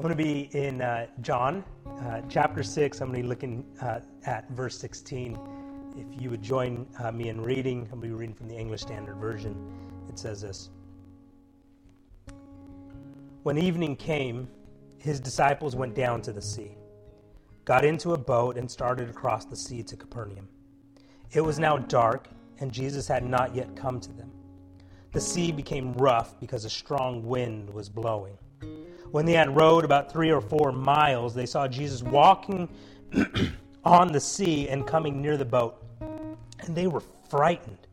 I'm going to be in uh, John uh, chapter 6. I'm going to be looking uh, at verse 16. If you would join uh, me in reading, I'll be reading from the English Standard Version. It says this When evening came, his disciples went down to the sea, got into a boat, and started across the sea to Capernaum. It was now dark, and Jesus had not yet come to them. The sea became rough because a strong wind was blowing. When they had rowed about three or four miles, they saw Jesus walking on the sea and coming near the boat, and they were frightened.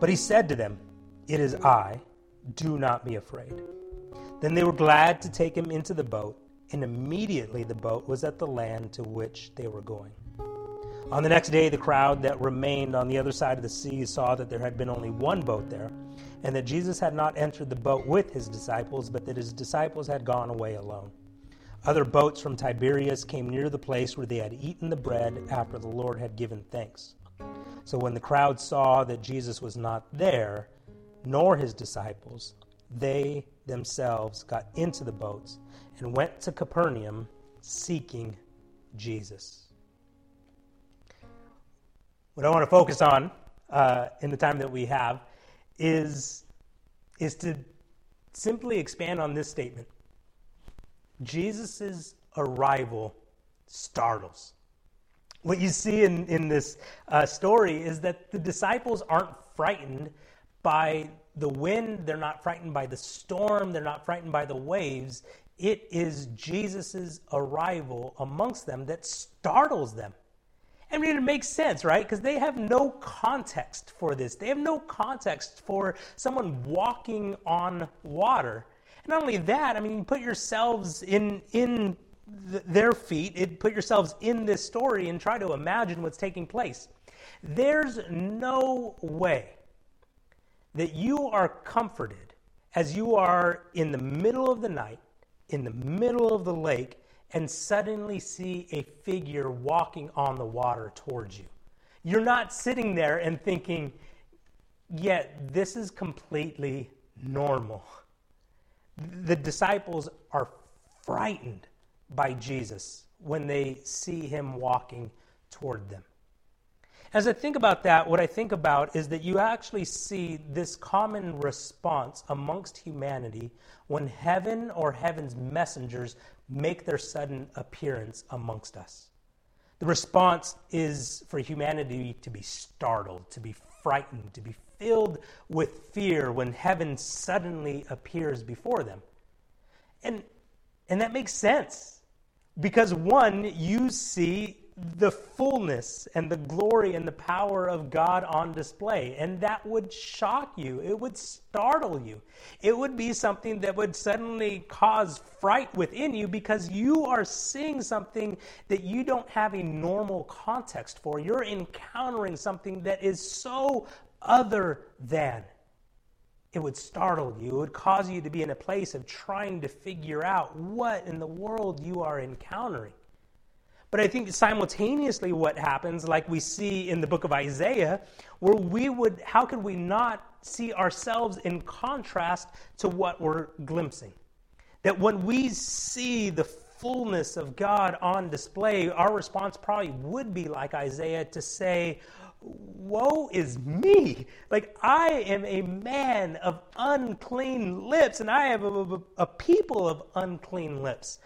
But he said to them, It is I, do not be afraid. Then they were glad to take him into the boat, and immediately the boat was at the land to which they were going. On the next day, the crowd that remained on the other side of the sea saw that there had been only one boat there, and that Jesus had not entered the boat with his disciples, but that his disciples had gone away alone. Other boats from Tiberias came near the place where they had eaten the bread after the Lord had given thanks. So when the crowd saw that Jesus was not there, nor his disciples, they themselves got into the boats and went to Capernaum seeking Jesus. What I want to focus on uh, in the time that we have is, is to simply expand on this statement Jesus' arrival startles. What you see in, in this uh, story is that the disciples aren't frightened by the wind, they're not frightened by the storm, they're not frightened by the waves. It is Jesus' arrival amongst them that startles them. I mean, it makes sense, right? Because they have no context for this. They have no context for someone walking on water. And not only that, I mean, you put yourselves in, in th- their feet, it, put yourselves in this story and try to imagine what's taking place. There's no way that you are comforted as you are in the middle of the night, in the middle of the lake, and suddenly see a figure walking on the water towards you. You're not sitting there and thinking, yet this is completely normal. The disciples are frightened by Jesus when they see him walking toward them. As I think about that, what I think about is that you actually see this common response amongst humanity when heaven or heaven's messengers make their sudden appearance amongst us. The response is for humanity to be startled, to be frightened, to be filled with fear when heaven suddenly appears before them. And, and that makes sense because, one, you see the fullness and the glory and the power of God on display. And that would shock you. It would startle you. It would be something that would suddenly cause fright within you because you are seeing something that you don't have a normal context for. You're encountering something that is so other than. It would startle you. It would cause you to be in a place of trying to figure out what in the world you are encountering. But I think simultaneously, what happens, like we see in the book of Isaiah, where we would, how could we not see ourselves in contrast to what we're glimpsing? That when we see the fullness of God on display, our response probably would be like Isaiah to say, Woe is me! Like, I am a man of unclean lips, and I have a, a, a people of unclean lips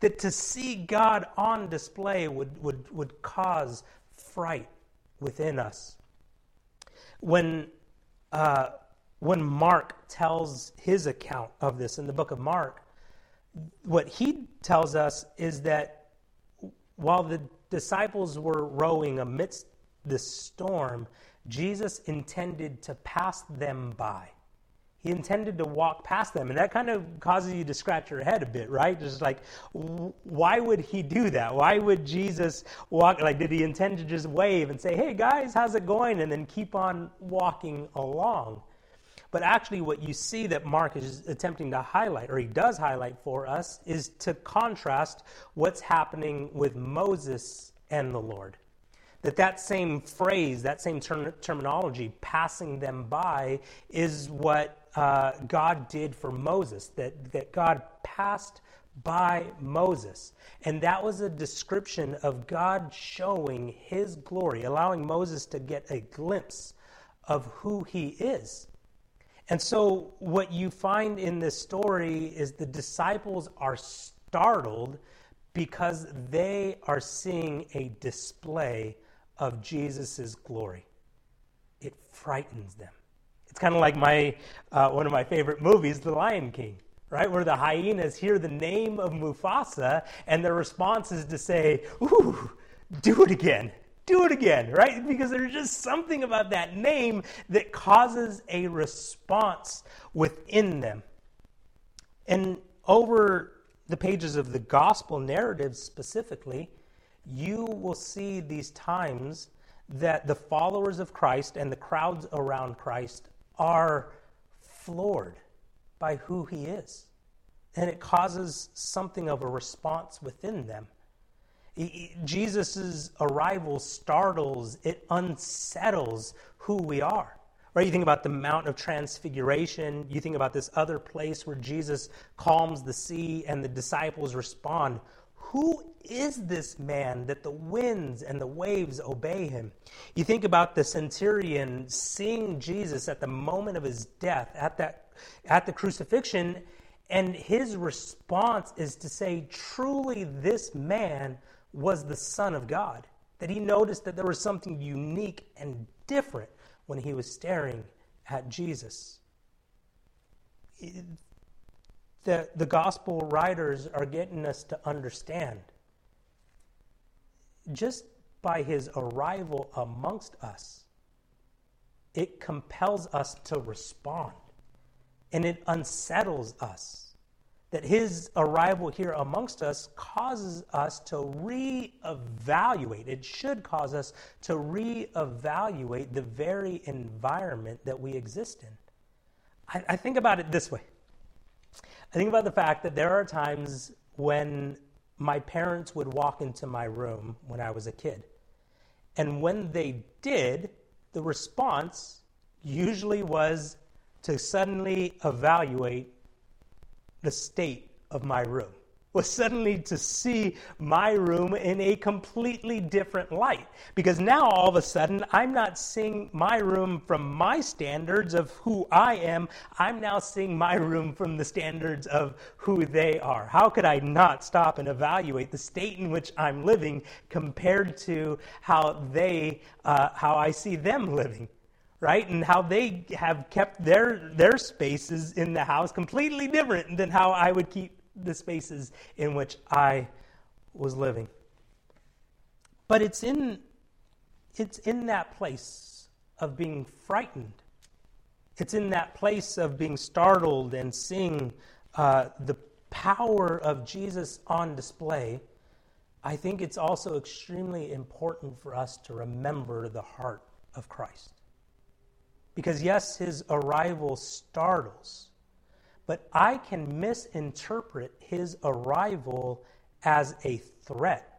that to see God on display would, would, would cause fright within us. When, uh, when Mark tells his account of this in the book of Mark, what he tells us is that while the disciples were rowing amidst the storm, Jesus intended to pass them by. He intended to walk past them. And that kind of causes you to scratch your head a bit, right? Just like, why would he do that? Why would Jesus walk? Like, did he intend to just wave and say, hey guys, how's it going? And then keep on walking along? But actually, what you see that Mark is attempting to highlight, or he does highlight for us, is to contrast what's happening with Moses and the Lord that that same phrase that same term, terminology passing them by is what uh, God did for Moses, that, that God passed by Moses. And that was a description of God showing his glory, allowing Moses to get a glimpse of who he is. And so, what you find in this story is the disciples are startled because they are seeing a display of Jesus' glory. It frightens them. It's kind of like my uh, one of my favorite movies, The Lion King, right? Where the hyenas hear the name of Mufasa, and their response is to say, "Ooh, do it again." Do it again, right? Because there's just something about that name that causes a response within them. And over the pages of the gospel narrative specifically, you will see these times that the followers of Christ and the crowds around Christ are floored by who he is. And it causes something of a response within them. Jesus' arrival startles, it unsettles who we are. Right? You think about the Mount of Transfiguration, you think about this other place where Jesus calms the sea and the disciples respond. Who is this man that the winds and the waves obey him? You think about the centurion seeing Jesus at the moment of his death, at, that, at the crucifixion, and his response is to say, Truly, this man was the Son of God. That he noticed that there was something unique and different when he was staring at Jesus. The, the gospel writers are getting us to understand just by his arrival amongst us, it compels us to respond and it unsettles us that his arrival here amongst us causes us to reevaluate. It should cause us to reevaluate the very environment that we exist in. I, I, think about it this way I think about the fact that there are times when my parents would walk into my room when I was a kid. And when they did, the response usually was to suddenly evaluate the state of my room was suddenly to see my room in a completely different light. Because now all of a sudden, I'm not seeing my room from my standards of who I am. I'm now seeing my room from the standards of who they are. How could I not stop and evaluate the state in which I'm living compared to how they, uh, how I see them living? right? And how they have kept their, their spaces in the house completely different than how I would keep the spaces in which I was living. But it's in, it's in that place of being frightened. It's in that place of being startled and seeing uh, the power of Jesus on display. I think it's also extremely important for us to remember the heart of Christ. Because, yes, his arrival startles, but I can misinterpret his arrival as a threat.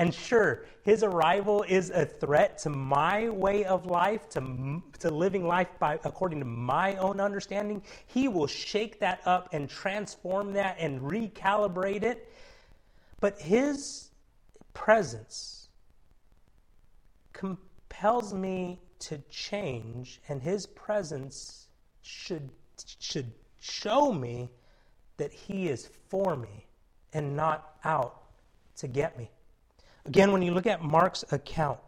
And sure, his arrival is a threat to my way of life, to, to living life by, according to my own understanding. He will shake that up and transform that and recalibrate it. But his presence compels me to change, and his presence should, should show me that he is for me and not out to get me. Again, when you look at Mark's account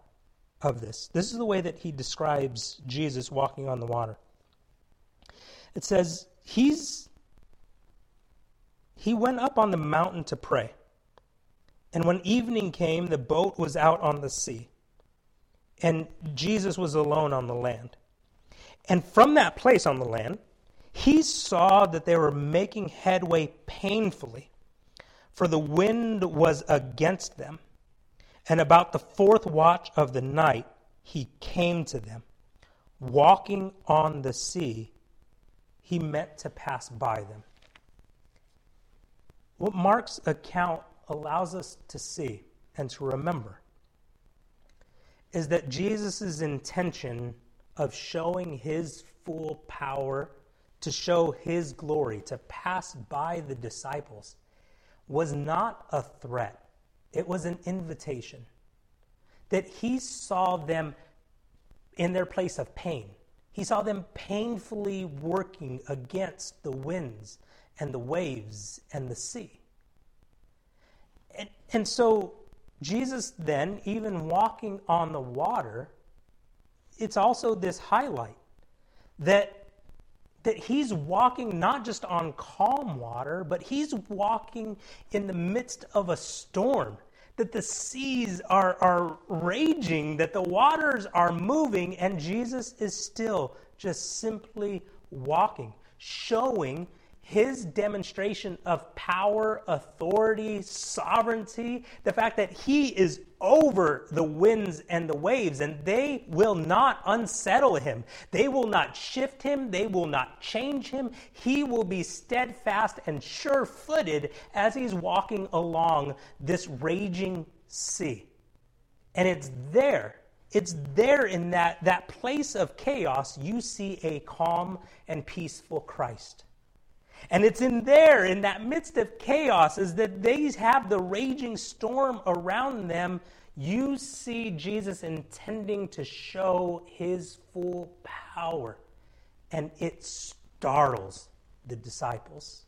of this, this is the way that he describes Jesus walking on the water. It says, He's he went up on the mountain to pray. And when evening came, the boat was out on the sea and Jesus was alone on the land. And from that place on the land, he saw that they were making headway painfully, for the wind was against them. And about the fourth watch of the night, he came to them. Walking on the sea, he meant to pass by them. What Mark's account allows us to see and to remember is that Jesus' intention of showing his full power, to show his glory, to pass by the disciples, was not a threat, it was an invitation. That he saw them in their place of pain. He saw them painfully working against the winds and the waves and the sea. And, and so, Jesus then, even walking on the water, it's also this highlight that, that he's walking not just on calm water, but he's walking in the midst of a storm that the seas are, are raging, that the waters are moving, and Jesus is still just simply walking, showing his demonstration of power, authority, sovereignty, the fact that he is over the winds and the waves, and they will not unsettle him. They will not shift him. They will not change him. He will be steadfast and sure footed as he's walking along this raging sea. And it's there. It's there in that, that place of chaos, you see a calm and peaceful Christ. And it's in there, in that midst of chaos, is that they have the raging storm around them. You see Jesus intending to show his full power. And it startles the disciples.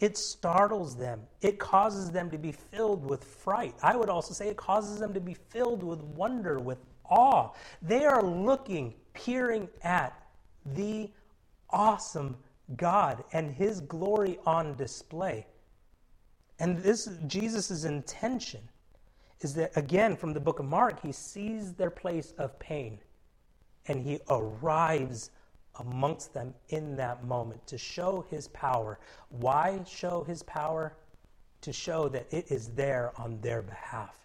It startles them. It causes them to be filled with fright. I would also say it causes them to be filled with wonder, with awe. They are looking, peering at the awesome God and his glory on display. And this Jesus' intention is that again from the book of Mark, he sees their place of pain and he arrives amongst them in that moment to show his power. Why show his power? To show that it is there on their behalf.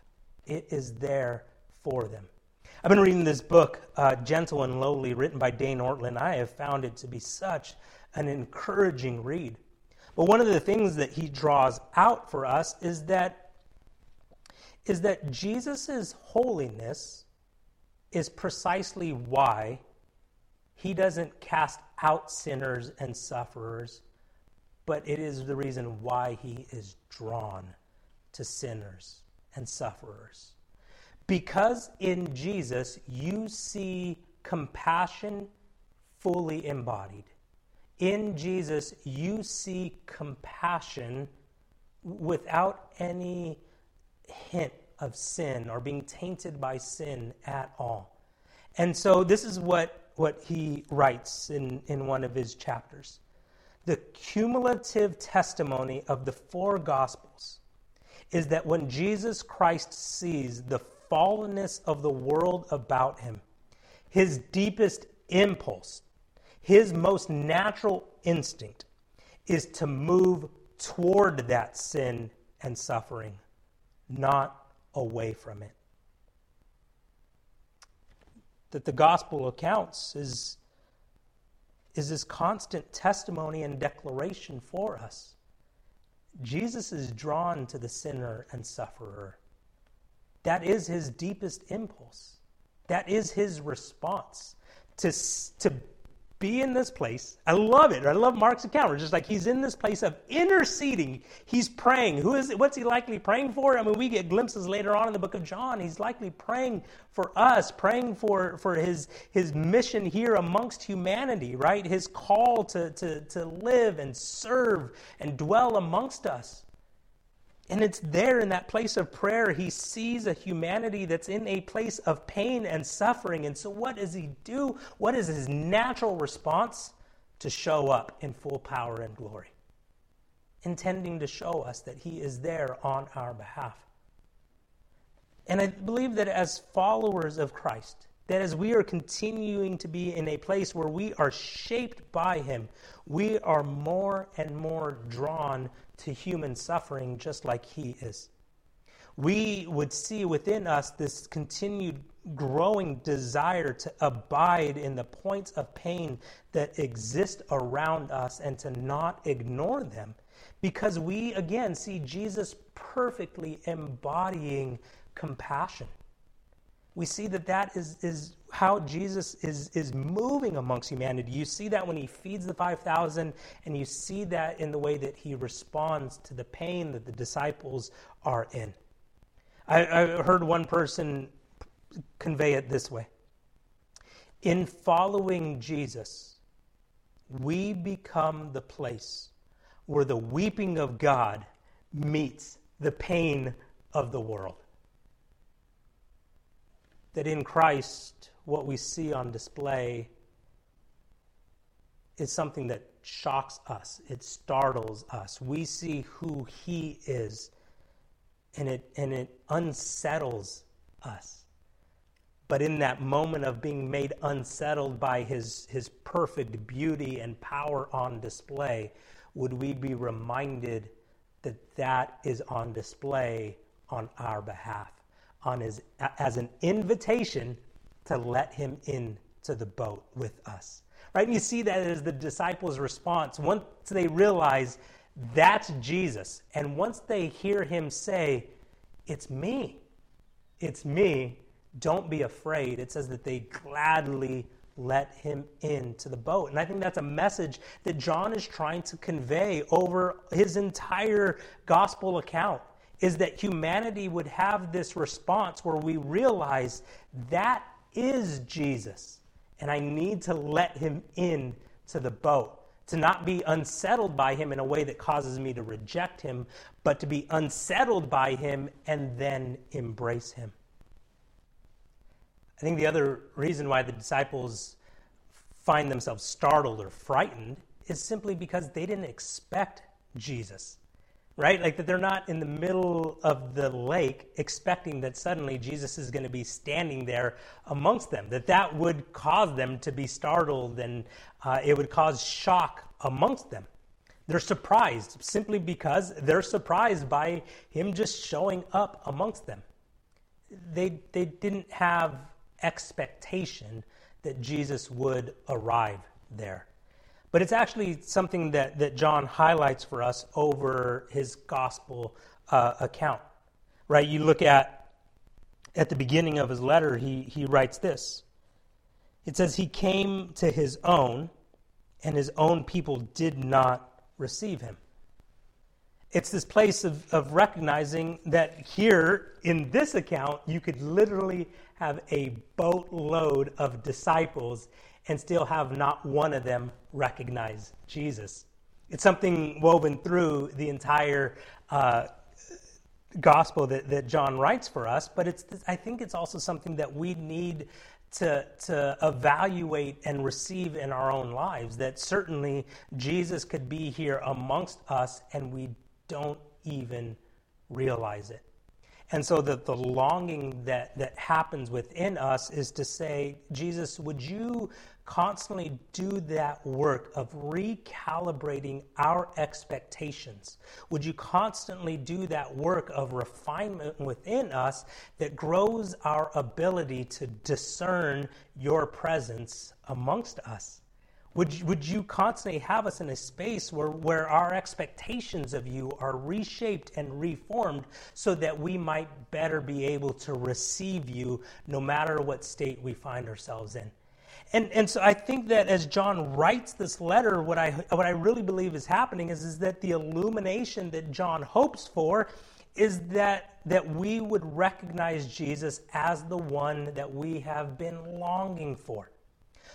It is there for them. I've been reading this book, uh, Gentle and Lowly, written by Dane Ortlund. I have found it to be such an encouraging read. But one of the things that he draws out for us is that is that Jesus' holiness is precisely why he doesn't cast out sinners and sufferers, but it is the reason why he is drawn to sinners and sufferers. Because in Jesus you see compassion fully embodied in Jesus, you see compassion without any hint of sin or being tainted by sin at all. And so, this is what, what he writes in, in one of his chapters. The cumulative testimony of the four Gospels is that when Jesus Christ sees the fallenness of the world about him, his deepest impulse his most natural instinct is to move toward that sin and suffering, not away from it. That the gospel accounts is, is this constant testimony and declaration for us. Jesus is drawn to the sinner and sufferer. That is his deepest impulse. That is his response to, to be in this place. I love it. I love Mark's account. It's just like he's in this place of interceding. He's praying. Who is it? What's he likely praying for? I mean, we get glimpses later on in the book of John. He's likely praying for us, praying for, for his, his mission here amongst humanity, right? His call to, to, to live and serve and dwell amongst us. And it's there in that place of prayer, he sees a humanity that's in a place of pain and suffering. And so, what does he do? What is his natural response? To show up in full power and glory, intending to show us that he is there on our behalf. And I believe that as followers of Christ, that as we are continuing to be in a place where we are shaped by him, we are more and more drawn to human suffering just like he is. We would see within us this continued growing desire to abide in the points of pain that exist around us and to not ignore them. Because we, again, see Jesus perfectly embodying compassion. We see that that is, is how Jesus is, is moving amongst humanity. You see that when he feeds the 5,000, and you see that in the way that he responds to the pain that the disciples are in. I, I heard one person convey it this way In following Jesus, we become the place where the weeping of God meets the pain of the world. That in Christ, what we see on display is something that shocks us, it startles us. We see who He is, and it, and it unsettles us. But in that moment of being made unsettled by his, his perfect beauty and power on display, would we be reminded that that is on display on our behalf, on his, as an invitation to let him into the boat with us? Right? And you see that as the disciples' response. Once they realize that's Jesus, and once they hear him say, It's me, it's me don't be afraid. It says that they gladly let him into the boat. And I think that's a message that John is trying to convey over his entire gospel account is that humanity would have this response where we realize that is Jesus and I need to let him in to the boat. To not be unsettled by him in a way that causes me to reject him, but to be unsettled by him and then embrace him. I think the other reason why the disciples find themselves startled or frightened is simply because they didn't expect Jesus, right? Like that they're not in the middle of the lake expecting that suddenly Jesus is going to be standing there amongst them, that that would cause them to be startled and uh, it would cause shock amongst them. They're surprised simply because they're surprised by him just showing up amongst them. They, they didn't have expectation that Jesus would arrive there. But it's actually something that, that John highlights for us over his gospel uh, account. Right? You look at at the beginning of his letter, he, he writes this. It says, He came to his own, and his own people did not receive him. It's this place of, of recognizing that here in this account, you could literally have a boatload of disciples and still have not one of them recognize Jesus. It's something woven through the entire uh, gospel that, that John writes for us, but it's, I think it's also something that we need to, to evaluate and receive in our own lives. That certainly Jesus could be here amongst us and we don't even realize it. And so the, the longing that, that happens within us is to say, Jesus, would you constantly do that work of recalibrating our expectations? Would you constantly do that work of refinement within us that grows our ability to discern your presence amongst us? Would, would you constantly have us in a space where, where our expectations of you are reshaped and reformed so that we might better be able to receive you no matter what state we find ourselves in? And, and so I think that as John writes this letter, what I, what I really believe is happening is, is that the illumination that John hopes for is that, that we would recognize Jesus as the one that we have been longing for.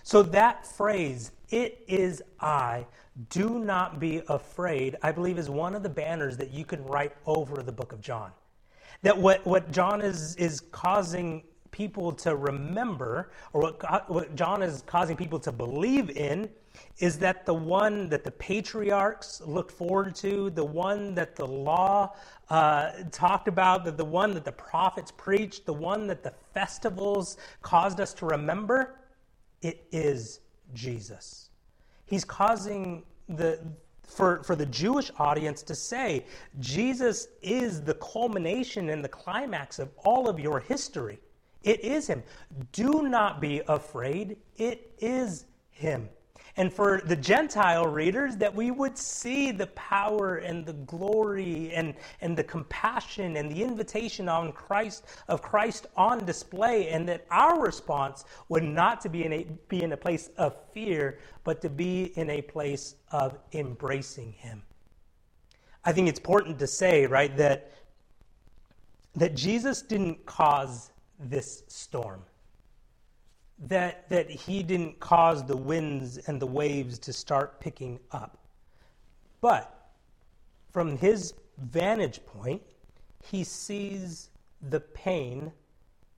So that phrase, it is I, do not be afraid, I believe is one of the banners that you can write over the book of John. That what, what John is, is causing people to remember, or what, what John is causing people to believe in, is that the one that the patriarchs looked forward to, the one that the law uh, talked about, that the one that the prophets preached, the one that the festivals caused us to remember, it is Jesus. He's causing the for, for the Jewish audience to say, Jesus is the culmination and the climax of all of your history. It is Him. Do not be afraid. It is Him. And for the Gentile readers, that we would see the power and the glory and, and the compassion and the invitation on Christ of Christ on display, and that our response would not to be in a be in a place of fear, but to be in a place of embracing him. I think it's important to say, right, that that Jesus didn't cause this storm that, that he didn't cause the winds and the waves to start picking up. But from his vantage point, he sees the pain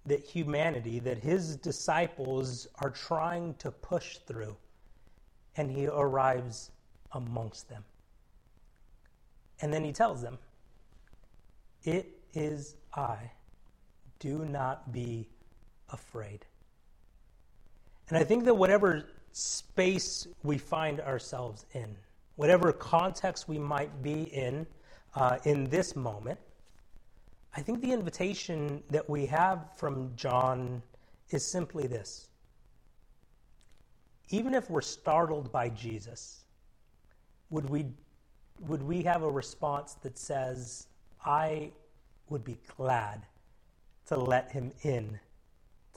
that humanity, that his disciples are trying to push through, and he arrives amongst them. And then he tells them, It is I. Do not be afraid. And I think that whatever space we find ourselves in, whatever context we might be in uh, in this moment, I think the invitation that we have from John is simply this. Even if we're startled by Jesus, would we, would we have a response that says, I would be glad to let him in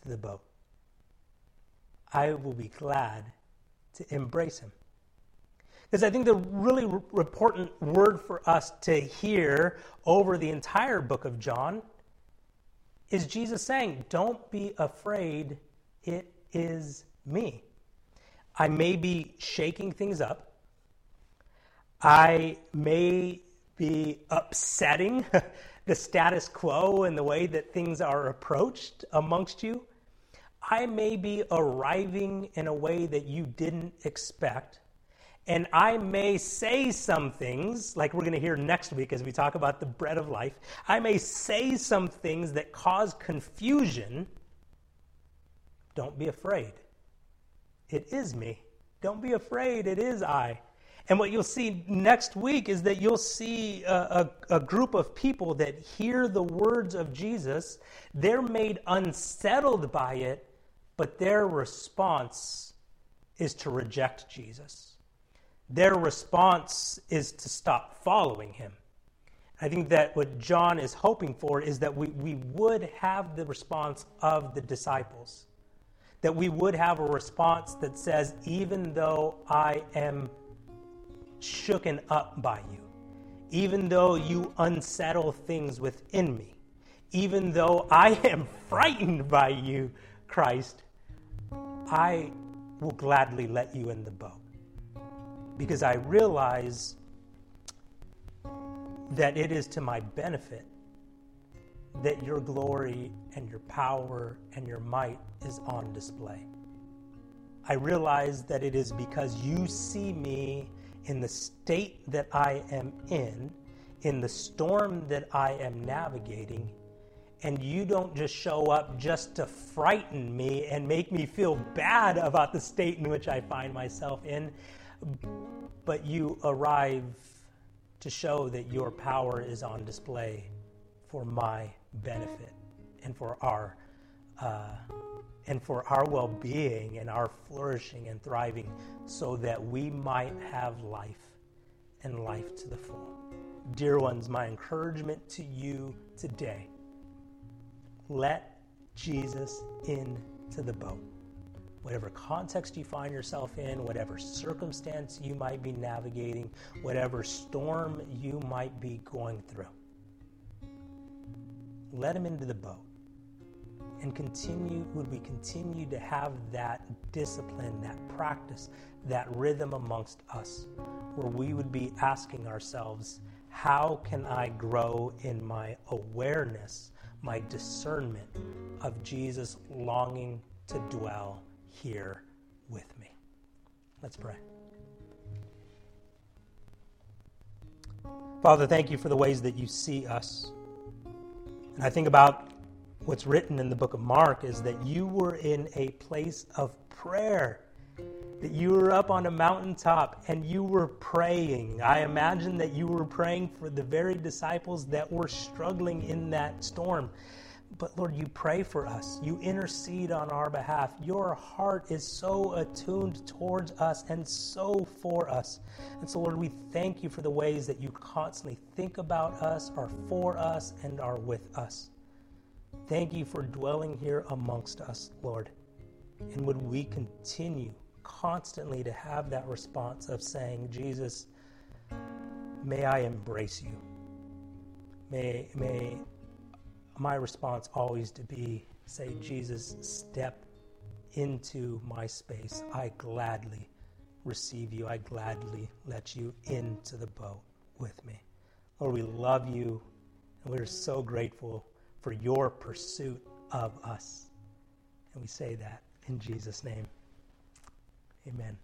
to the boat? I will be glad to embrace him. Because I think the really important word for us to hear over the entire book of John is Jesus saying, Don't be afraid, it is me. I may be shaking things up. I may be upsetting the status quo and the way that things are approached amongst you. I may be arriving in a way that you didn't expect. And I may say some things, like we're going to hear next week as we talk about the bread of life. I may say some things that cause confusion. Don't be afraid. It is me. Don't be afraid. It is I. And what you'll see next week is that you'll see a, a, a, group of people that hear the words of Jesus. They're made unsettled by it, but their response is to reject Jesus. Their response is to stop following him. I think that what John is hoping for is that we, we would have the response of the disciples. That we would have a response that says, even though I am shooken up by you, even though you unsettle things within me, even though I am frightened by you, Christ, I will gladly let you in the boat because I realize that it is to my benefit that your glory and your power and your might is on display. I realize that it is because you see me in the state that I am in, in the storm that I am navigating, and you don't just show up just to frighten me and make me feel bad about the state in which I find myself in, but you arrive to show that your power is on display for my benefit and for our uh, and for our well-being and our flourishing and thriving so that we might have life and life to the full dear ones my encouragement to you today let Jesus into the boat. Whatever context you find yourself in, whatever circumstance you might be navigating, whatever storm you might be going through, let him into the boat. And continue, would we continue to have that discipline, that practice, that rhythm amongst us, where we would be asking ourselves, how can I grow in my awareness my discernment of Jesus longing to dwell here with me. Let's pray. Father, thank you for the ways that you see us. And I think about what's written in the book of Mark is that you were in a place of prayer that you were up on a mountaintop and you were praying. I imagine that you were praying for the very disciples that were struggling in that storm. But Lord, you pray for us. You intercede on our behalf. Your heart is so attuned towards us and so for us. And so, Lord, we thank you for the ways that you constantly think about us, are for us, and are with us. Thank you for dwelling here amongst us, Lord. And would we continue constantly to have that response of saying, Jesus, may I embrace you. May, may my response always to be say, Jesus, step into my space. I gladly receive you. I gladly let you into the boat with me. Lord, we love you and we're so grateful for your pursuit of us. And we say that in Jesus' name. Amen.